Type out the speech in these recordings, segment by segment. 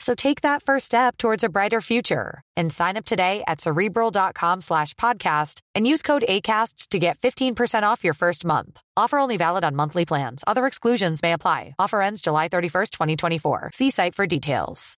So take that first step towards a brighter future and sign up today at cerebral.com slash podcast and use code ACAST to get 15% off your first month. Offer only valid on monthly plans. Other exclusions may apply. Offer ends July 31st, 2024. See site for details.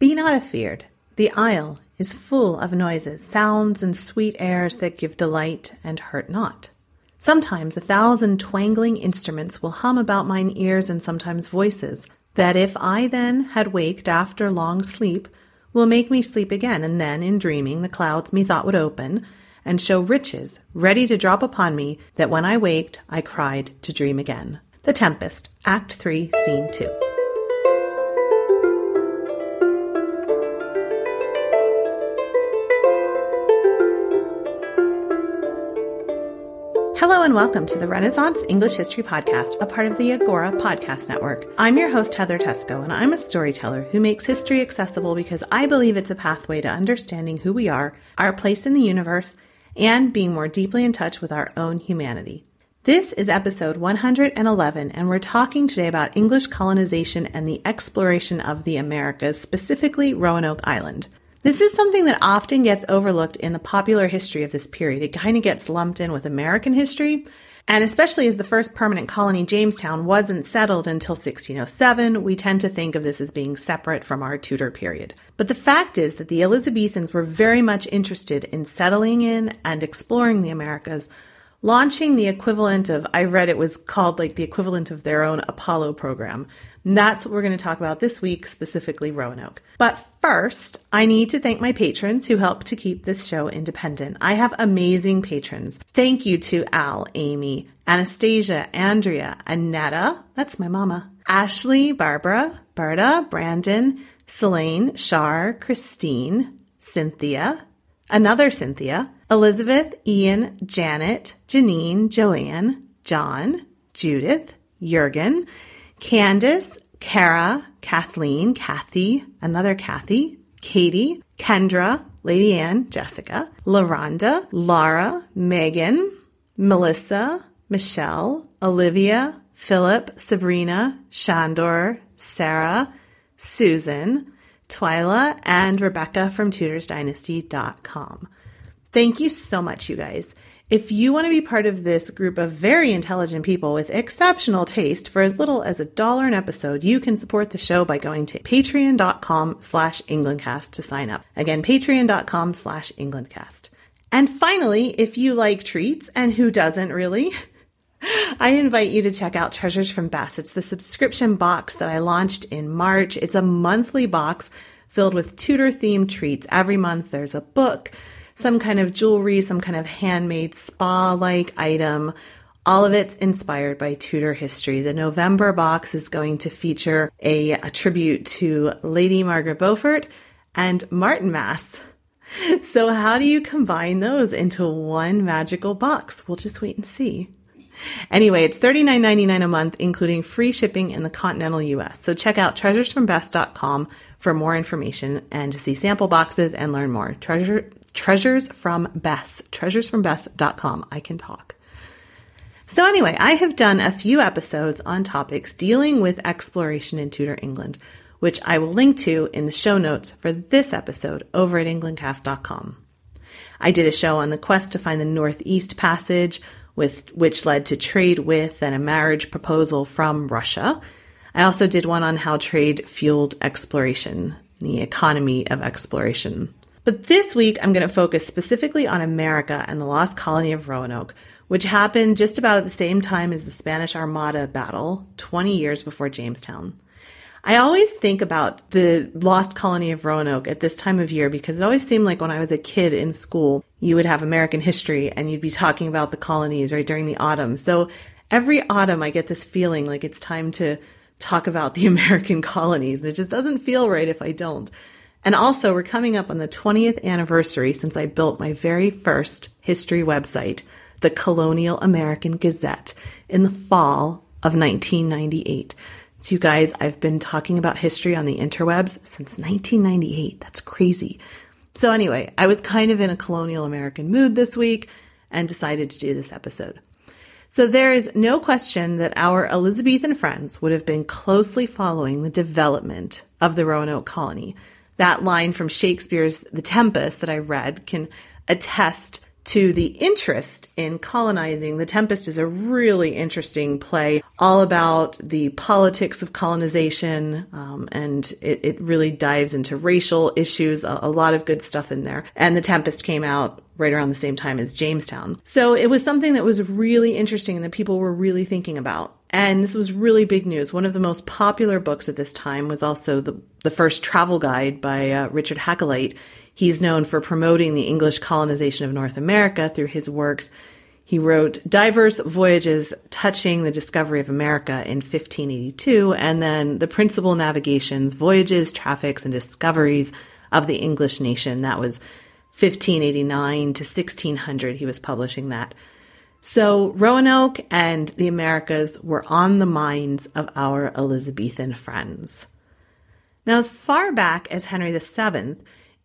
Be not afeared. The isle is full of noises, sounds, and sweet airs that give delight and hurt not. Sometimes a thousand twangling instruments will hum about mine ears, and sometimes voices, that if I then had waked after long sleep, will make me sleep again, and then, in dreaming, the clouds methought would open, and show riches ready to drop upon me, that when I waked, I cried to dream again. The Tempest, Act 3, Scene 2. And welcome to the Renaissance English History Podcast, a part of the Agora Podcast Network. I'm your host, Heather Teysko, and I'm a storyteller who makes history accessible because I believe it's a pathway to understanding who we are, our place in the universe, and being more deeply in touch with our own humanity. This is episode 111, and we're talking today about English colonization and the exploration of the Americas, specifically Roanoke Island. This is something that often gets overlooked in the popular history of this period. It kind of gets lumped in with American history, and especially as the first permanent colony, Jamestown, wasn't settled until 1607, we tend to think of this as being separate from our Tudor period. But the fact is that the Elizabethans were very much interested in settling in and exploring the Americas, launching the equivalent of, I read it was called like the equivalent of their own Apollo program. And that's what we're going to talk about this week, specifically Roanoke. But first, I need to thank my patrons who help to keep this show independent. I have amazing patrons. Thank you to Al, Amy, Anastasia, Andrea, Annetta, that's my mama, Ashley, Barbara, Berta, Brandon, Selene, Shar, Christine, Cynthia, another Cynthia, Elizabeth, Ian, Janet, Janine, Joanne, John, Judith, Jurgen, Candace, Kara, Kathleen, Kathy, another Kathy, Katie, Kendra, Lady Anne, Jessica, LaRonda, Laura, Megan, Melissa, Michelle, Olivia, Philip, Sabrina, Shandor, Sarah, Susan, Twyla, and Rebecca from TudorsDynasty.com. Thank you so much, you guys. If you want to be part of this group of very intelligent people with exceptional taste for as little as a dollar an episode, you can support the show by going to patreon.com slash englandcast to sign up. Again, patreon.com slash englandcast. And finally, if you like treats, and who doesn't really, I invite you to check out Treasures from Bess. It's the subscription box that I launched in March. It's a monthly box filled with Tudor themed treats. Every month there's a book, some kind of jewelry, some kind of handmade spa like item. All of it's inspired by Tudor history. The November box is going to feature a, a tribute to Lady Margaret Beaufort and Martinmas. So, how do you combine those into one magical box? We'll just wait and see. Anyway, it's $39.99 a month, including free shipping in the continental US. So check out treasuresfrombess.com for more information and to see sample boxes and learn more. Treasure, treasures from Bess, treasuresfrombess.com. I can talk. So anyway, I have done a few episodes on topics dealing with exploration in Tudor England, which I will link to in the show notes for this episode over at englandcast.com. I did a show on the quest to find the Northeast Passage, with which led to trade with and a marriage proposal from Russia. I also did one on how trade fueled exploration, the economy of exploration. But this week, I'm going to focus specifically on America and the lost colony of Roanoke, which happened just about at the same time as the Spanish Armada battle, 20 years before Jamestown. I always think about the lost colony of Roanoke at this time of year because it always seemed like when I was a kid in school, you would have American history and you'd be talking about the colonies right during the autumn. So every autumn, I get this feeling like it's time to talk about the American colonies. And it just doesn't feel right if I don't. And also, we're coming up on the 20th anniversary since I built my very first history website, the Colonial American Gazette, in the fall of 1998. So, you guys, I've been talking about history on the interwebs since 1998. That's crazy. So, anyway, I was kind of in a colonial American mood this week and decided to do this episode. So there is no question that our Elizabethan friends would have been closely following the development of the Roanoke colony. That line from Shakespeare's The Tempest that I read can attest to the interest in colonizing. The Tempest is a really interesting play, all about the politics of colonization, um, and it, it, really dives into racial issues, a, a lot of good stuff in there. And The Tempest came out right around the same time as Jamestown. So it was something that was really interesting and that people were really thinking about. And this was really big news. One of the most popular books at this time was also the, the first travel guide by uh, Richard Hakluyt. He's known for promoting the English colonization of North America through his works. He wrote diverse voyages touching the discovery of America in 1582, and then the principal navigations, voyages, traffics, and discoveries of the English nation. That was 1589 to 1600. He was publishing that. So Roanoke and the Americas were on the minds of our Elizabethan friends. Now, as far back as Henry VII,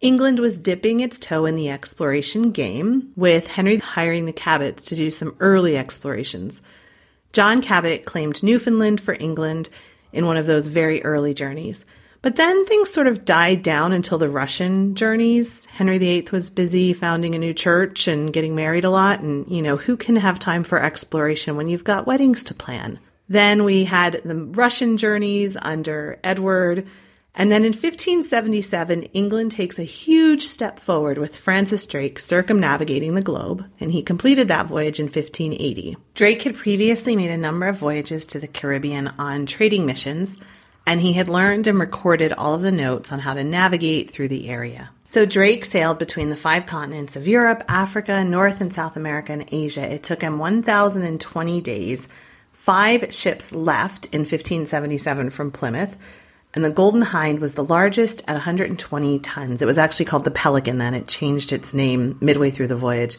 England was dipping its toe in the exploration game, with Henry hiring the Cabots to do some early explorations. John Cabot claimed Newfoundland for England in one of those very early journeys. But then things sort of died down until the Russian journeys. Henry VIII was busy founding a new church and getting married a lot. And, you know, who can have time for exploration when you've got weddings to plan? Then we had the Russian journeys under Edward. And then in 1577, England takes a huge step forward with Francis Drake circumnavigating the globe, and he completed that voyage in 1580. Drake had previously made a number of voyages to the Caribbean on trading missions, and he had learned and recorded all of the notes on how to navigate through the area. So Drake sailed between the five continents of Europe, Africa, North and South America, and Asia. It took him 1,020 days. Five ships left in 1577 from Plymouth and the Golden Hind was the largest at 120 tons. It was actually called the Pelican then. It changed its name midway through the voyage.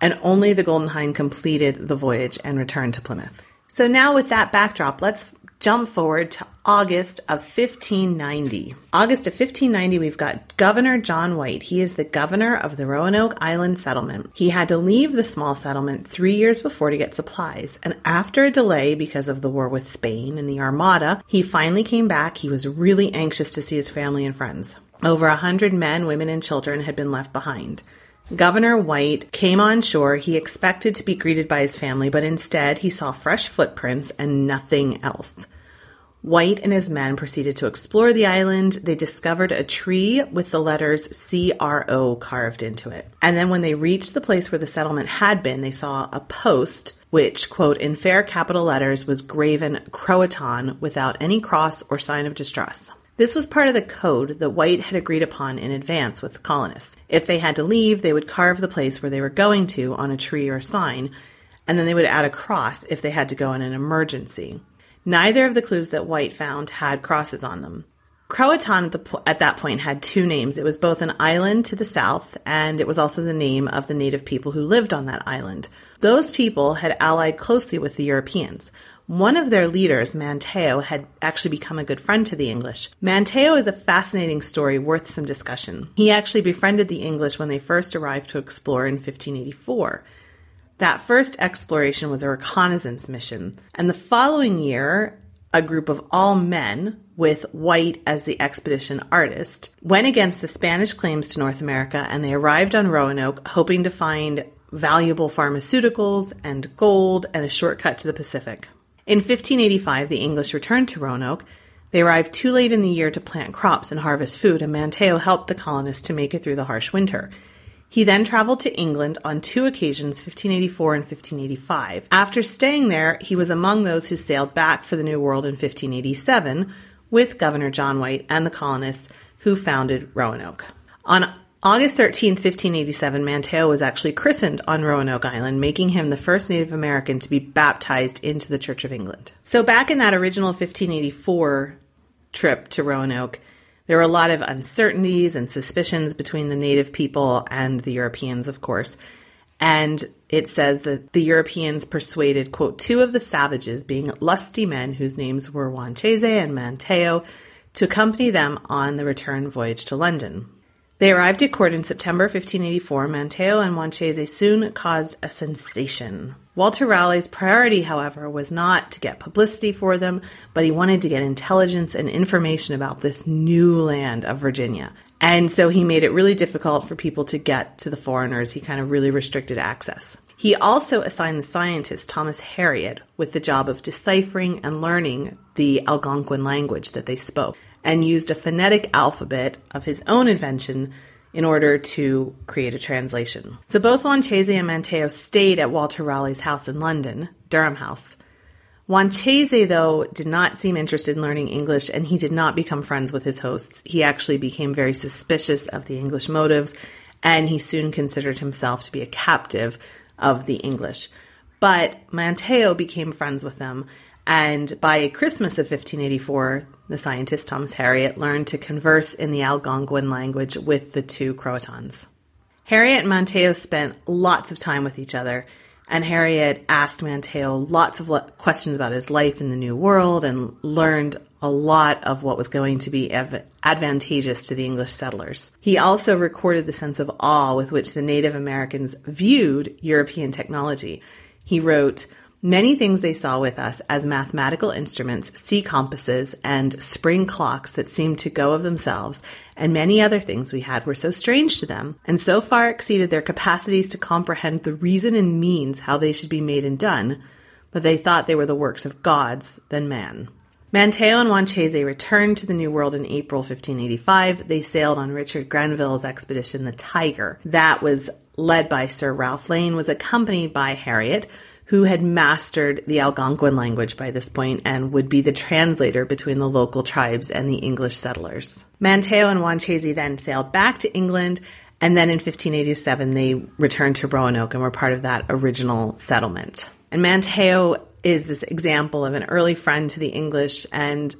And only the Golden Hind completed the voyage and returned to Plymouth. So now with that backdrop, let's jump forward to August of 1590. August of 1590, we've got Governor John White. He is the governor of the Roanoke Island settlement. He had to leave the small settlement three years before to get supplies. And after a delay because of the war with Spain and the Armada, he finally came back. He was really anxious to see his family and friends. Over a hundred men, women, and children had been left behind. Governor White came on shore. He expected to be greeted by his family, but instead he saw fresh footprints and nothing else. White and his men proceeded to explore the island. They discovered a tree with the letters CRO carved into it. And then when they reached the place where the settlement had been, they saw a post which, quote, in fair capital letters was graven Croatan without any cross or sign of distress. This was part of the code that White had agreed upon in advance with the colonists. If they had to leave, they would carve the place where they were going to on a tree or sign, and then they would add a cross if they had to go in an emergency. Neither of the clues that White found had crosses on them. Croatan at, the, at that point had two names. It was both an island to the south, and it was also the name of the native people who lived on that island. Those people had allied closely with the Europeans. One of their leaders, Manteo, had actually become a good friend to the English. Manteo is a fascinating story worth some discussion. He actually befriended the English when they first arrived to explore in 1584. That first exploration was a reconnaissance mission, and the following year, a group of all men with White as the expedition artist, went against the Spanish claims to North America and they arrived on Roanoke hoping to find valuable pharmaceuticals and gold and a shortcut to the Pacific. In 1585, the English returned to Roanoke. They arrived too late in the year to plant crops and harvest food, and Manteo helped the colonists to make it through the harsh winter. He then traveled to England on two occasions, 1584 and 1585. After staying there, he was among those who sailed back for the New World in 1587 with Governor John White and the colonists who founded Roanoke. On August 13, 1587, Manteo was actually christened on Roanoke Island, making him the first Native American to be baptized into the Church of England. So, back in that original 1584 trip to Roanoke, there were a lot of uncertainties and suspicions between the native people and the Europeans, of course. And it says that the Europeans persuaded, quote, two of the savages, being lusty men whose names were Wanchese and Manteo, to accompany them on the return voyage to London. They arrived at court in September 1584. Manteo and Wanchese soon caused a sensation. Walter Raleigh's priority, however, was not to get publicity for them, but he wanted to get intelligence and information about this new land of Virginia. And so he made it really difficult for people to get to the foreigners. He kind of really restricted access. He also assigned the scientist Thomas Harriot with the job of deciphering and learning the Algonquin language that they spoke and used a phonetic alphabet of his own invention in order to create a translation. So both Wanchese and Manteo stayed at Walter Raleigh's house in London, Durham House. Wanchese, though, did not seem interested in learning English and he did not become friends with his hosts. He actually became very suspicious of the English motives and he soon considered himself to be a captive of the English. But Manteo became friends with them and by Christmas of 1584, the scientist Thomas Harriot learned to converse in the Algonquin language with the two Croatans. Harriot and Manteo spent lots of time with each other, and Harriot asked Manteo lots of questions about his life in the New World and learned a lot of what was going to be advantageous to the English settlers. He also recorded the sense of awe with which the Native Americans viewed European technology. He wrote, Many things they saw with us as mathematical instruments, sea compasses, and spring clocks that seemed to go of themselves, and many other things we had were so strange to them, and so far exceeded their capacities to comprehend the reason and means how they should be made and done, but they thought they were the works of gods than man. Manteo and Wanchese returned to the New World in April 1585. They sailed on Richard Grenville's expedition, the Tiger. That was led by Sir Ralph Lane, was accompanied by Harriot, who had mastered the Algonquin language by this point and would be the translator between the local tribes and the English settlers. Manteo and Wanchese then sailed back to England, and then in 1587 they returned to Roanoke and were part of that original settlement. And Manteo is this example of an early friend to the English and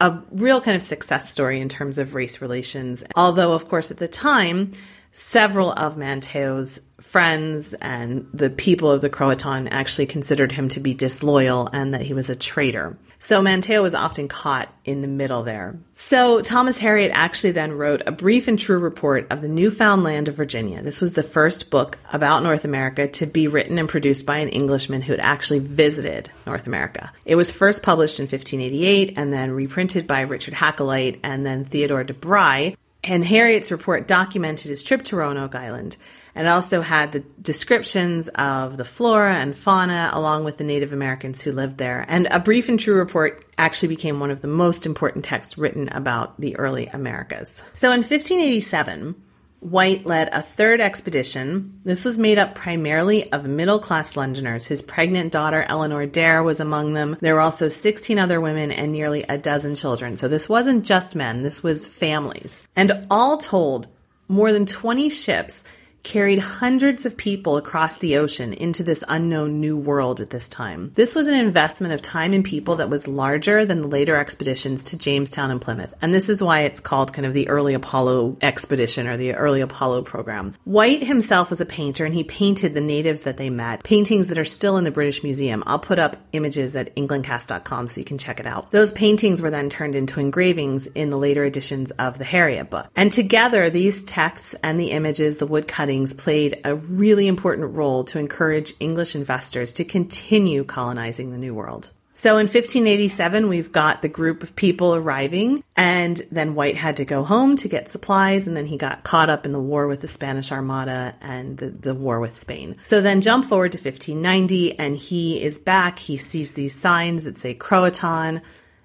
a real kind of success story in terms of race relations. Although, of course, at the time, several of Manteo's friends and the people of the Croatan actually considered him to be disloyal and that he was a traitor. So Manteo was often caught in the middle there. So Thomas Harriot actually then wrote a brief and true report of the newfound land of Virginia. This was the first book about North America to be written and produced by an Englishman who had actually visited North America. It was first published in 1588 and then reprinted by Richard Hakluyt and then Theodore de Bry and Harriot's report documented his trip to Roanoke Island and also had the descriptions of the flora and fauna along with the Native Americans who lived there. And a brief and true report actually became one of the most important texts written about the early Americas. So in 1587, White led a third expedition. This was made up primarily of middle class Londoners. His pregnant daughter, Eleanor Dare, was among them. There were also 16 other women and nearly a dozen children. So this wasn't just men, this was families. And all told, more than 20 ships carried hundreds of people across the ocean into this unknown new world at this time. This was an investment of time and people that was larger than the later expeditions to Jamestown and Plymouth. And this is why it's called kind of the early Apollo expedition or the early Apollo program. White himself was a painter and he painted the natives that they met, paintings that are still in the British Museum. I'll put up images at englandcast.com so you can check it out. Those paintings were then turned into engravings in the later editions of the Harriot book. And together, these texts and the images, the wood cutting, played a really important role to encourage English investors to continue colonizing the New World. So in 1587, we've got the group of people arriving, and then White had to go home to get supplies, and then he got caught up in the war with the Spanish Armada and the, the war with Spain. So then jump forward to 1590, and he is back. He sees these signs that say Croatan,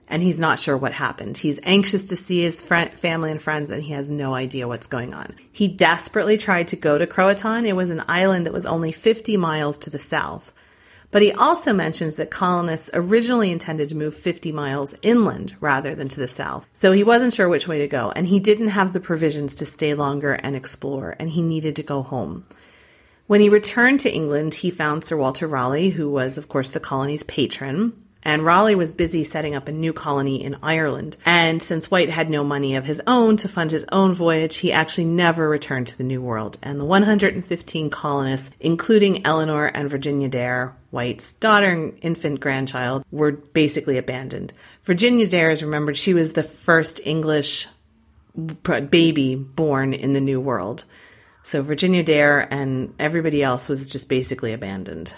and he's not sure what happened. He's anxious to see his family and friends, and he has no idea what's going on. He desperately tried to go to Croatan. It was an island that was only 50 miles to the south. But he also mentions that colonists originally intended to move 50 miles inland rather than to the south. So he wasn't sure which way to go, and he didn't have the provisions to stay longer and explore, and he needed to go home. When he returned to England, he found Sir Walter Raleigh, who was, of course, the colony's patron, and Raleigh was busy setting up a new colony in Ireland. And since White had no money of his own to fund his own voyage, he actually never returned to the New World. And the 115 colonists, including Eleanor and Virginia Dare, White's daughter and infant grandchild, were basically abandoned. Virginia Dare is remembered, she was the first English baby born in the New World. So Virginia Dare and everybody else was just basically abandoned.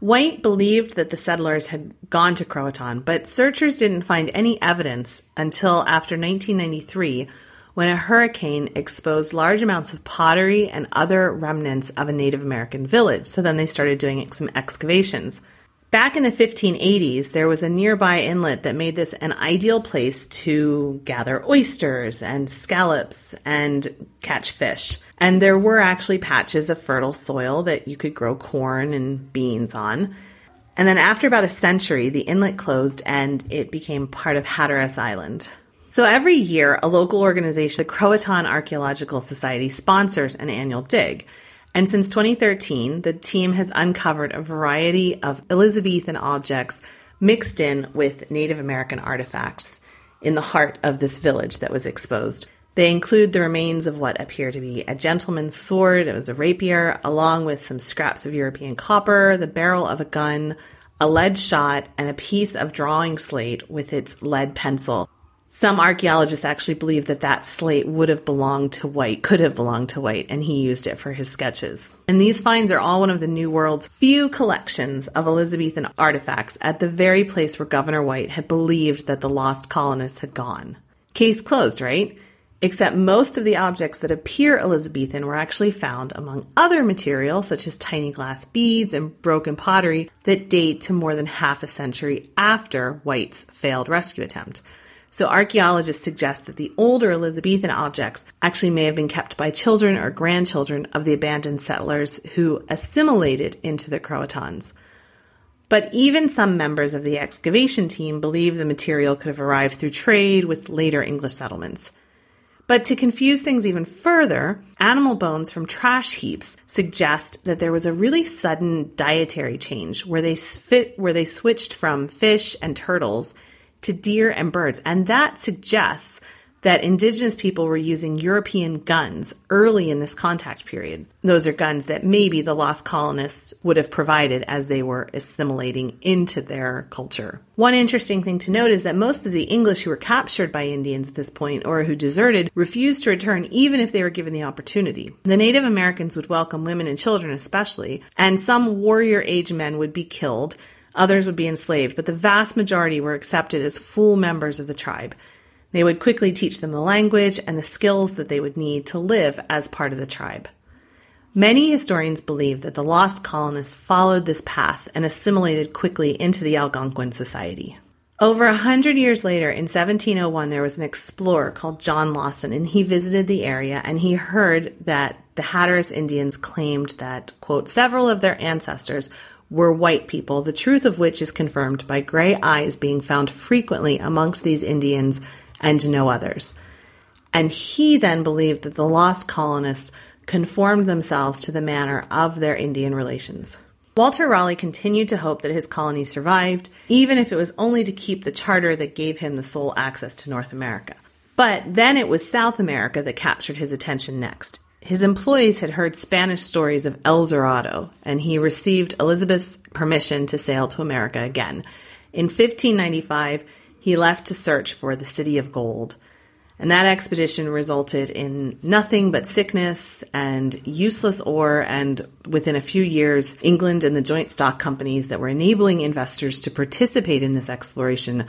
White believed that the settlers had gone to Croatan, but searchers didn't find any evidence until after 1993 when a hurricane exposed large amounts of pottery and other remnants of a Native American village. So then they started doing some excavations. Back in the 1580s, there was a nearby inlet that made this an ideal place to gather oysters and scallops and catch fish. And there were actually patches of fertile soil that you could grow corn and beans on. And then after about a century, the inlet closed and it became part of Hatteras Island. So every year, a local organization, the Croatan Archaeological Society, sponsors an annual dig. And since 2013, the team has uncovered a variety of Elizabethan objects mixed in with Native American artifacts in the heart of this village that was exposed. They include the remains of what appear to be a gentleman's sword, it was a rapier, along with some scraps of European copper, the barrel of a gun, a lead shot, and a piece of drawing slate with its lead pencil. Some archaeologists actually believe that that slate would have belonged to White, could have belonged to White, and he used it for his sketches. And these finds are all one of the New World's few collections of Elizabethan artifacts at the very place where Governor White had believed that the lost colonists had gone. Case closed, right? Except most of the objects that appear Elizabethan were actually found among other material, such as tiny glass beads and broken pottery, that date to more than half a century after White's failed rescue attempt. So archaeologists suggest that the older Elizabethan objects actually may have been kept by children or grandchildren of the abandoned settlers who assimilated into the Croatans. But even some members of the excavation team believe the material could have arrived through trade with later English settlements. But to confuse things even further, animal bones from trash heaps suggest that there was a really sudden dietary change where they fit, where they switched from fish and turtles to deer and birds. And that suggests that indigenous people were using European guns early in this contact period. Those are guns that maybe the lost colonists would have provided as they were assimilating into their culture. One interesting thing to note is that most of the English who were captured by Indians at this point or who deserted refused to return even if they were given the opportunity. The Native Americans would welcome women and children especially, and some warrior age men would be killed Others would be enslaved, but the vast majority were accepted as full members of the tribe. They would quickly teach them the language and the skills that they would need to live as part of the tribe. Many historians believe that the lost colonists followed this path and assimilated quickly into the Algonquin society. Over a hundred years later, in 1701, there was an explorer called John Lawson, and he visited the area and he heard that the Hatteras Indians claimed that, quote, several of their ancestors were white people, the truth of which is confirmed by gray eyes being found frequently amongst these Indians and no others. And he then believed that the lost colonists conformed themselves to the manner of their Indian relations. Walter Raleigh continued to hope that his colony survived, even if it was only to keep the charter that gave him the sole access to North America. But then it was South America that captured his attention next. His employees had heard Spanish stories of El Dorado, and he received Elizabeth's permission to sail to America again. In 1595, he left to search for the City of Gold. And that expedition resulted in nothing but sickness and useless ore. And within a few years, England and the joint stock companies that were enabling investors to participate in this exploration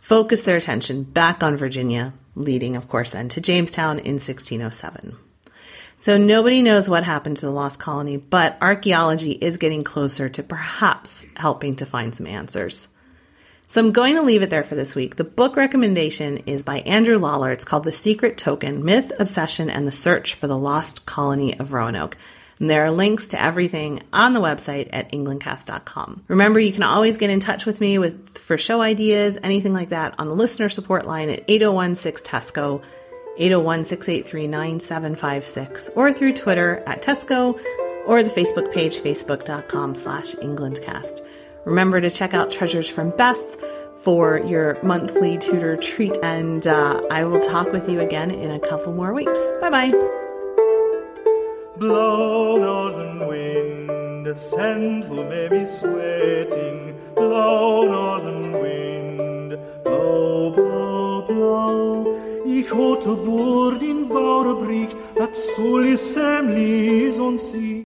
focused their attention back on Virginia, leading, of course, then to Jamestown in 1607. So nobody knows what happened to the lost colony, but archaeology is getting closer to perhaps helping to find some answers. So I'm going to leave it there for this week. The book recommendation is by Andrew Lawler. It's called The Secret Token Myth, Obsession, and the Search for the Lost Colony of Roanoke. And there are links to everything on the website at englandcast.com. Remember, you can always get in touch with me with for show ideas, anything like that, on the listener support line at 8016 Teysko, 801 683 9756, or through Twitter at Teysko, or the Facebook page, facebook.com slash englandcast. Remember to check out Treasures from Bess for your monthly Tudor treat, and uh, I will talk with you again in a couple more weeks. Bye bye. Blow, northern wind, send who may be sweating. Blow, northern wind, blow, blow, blow. Ich hatte Bord in Bauerbrick, dat soll Sam lies on sea.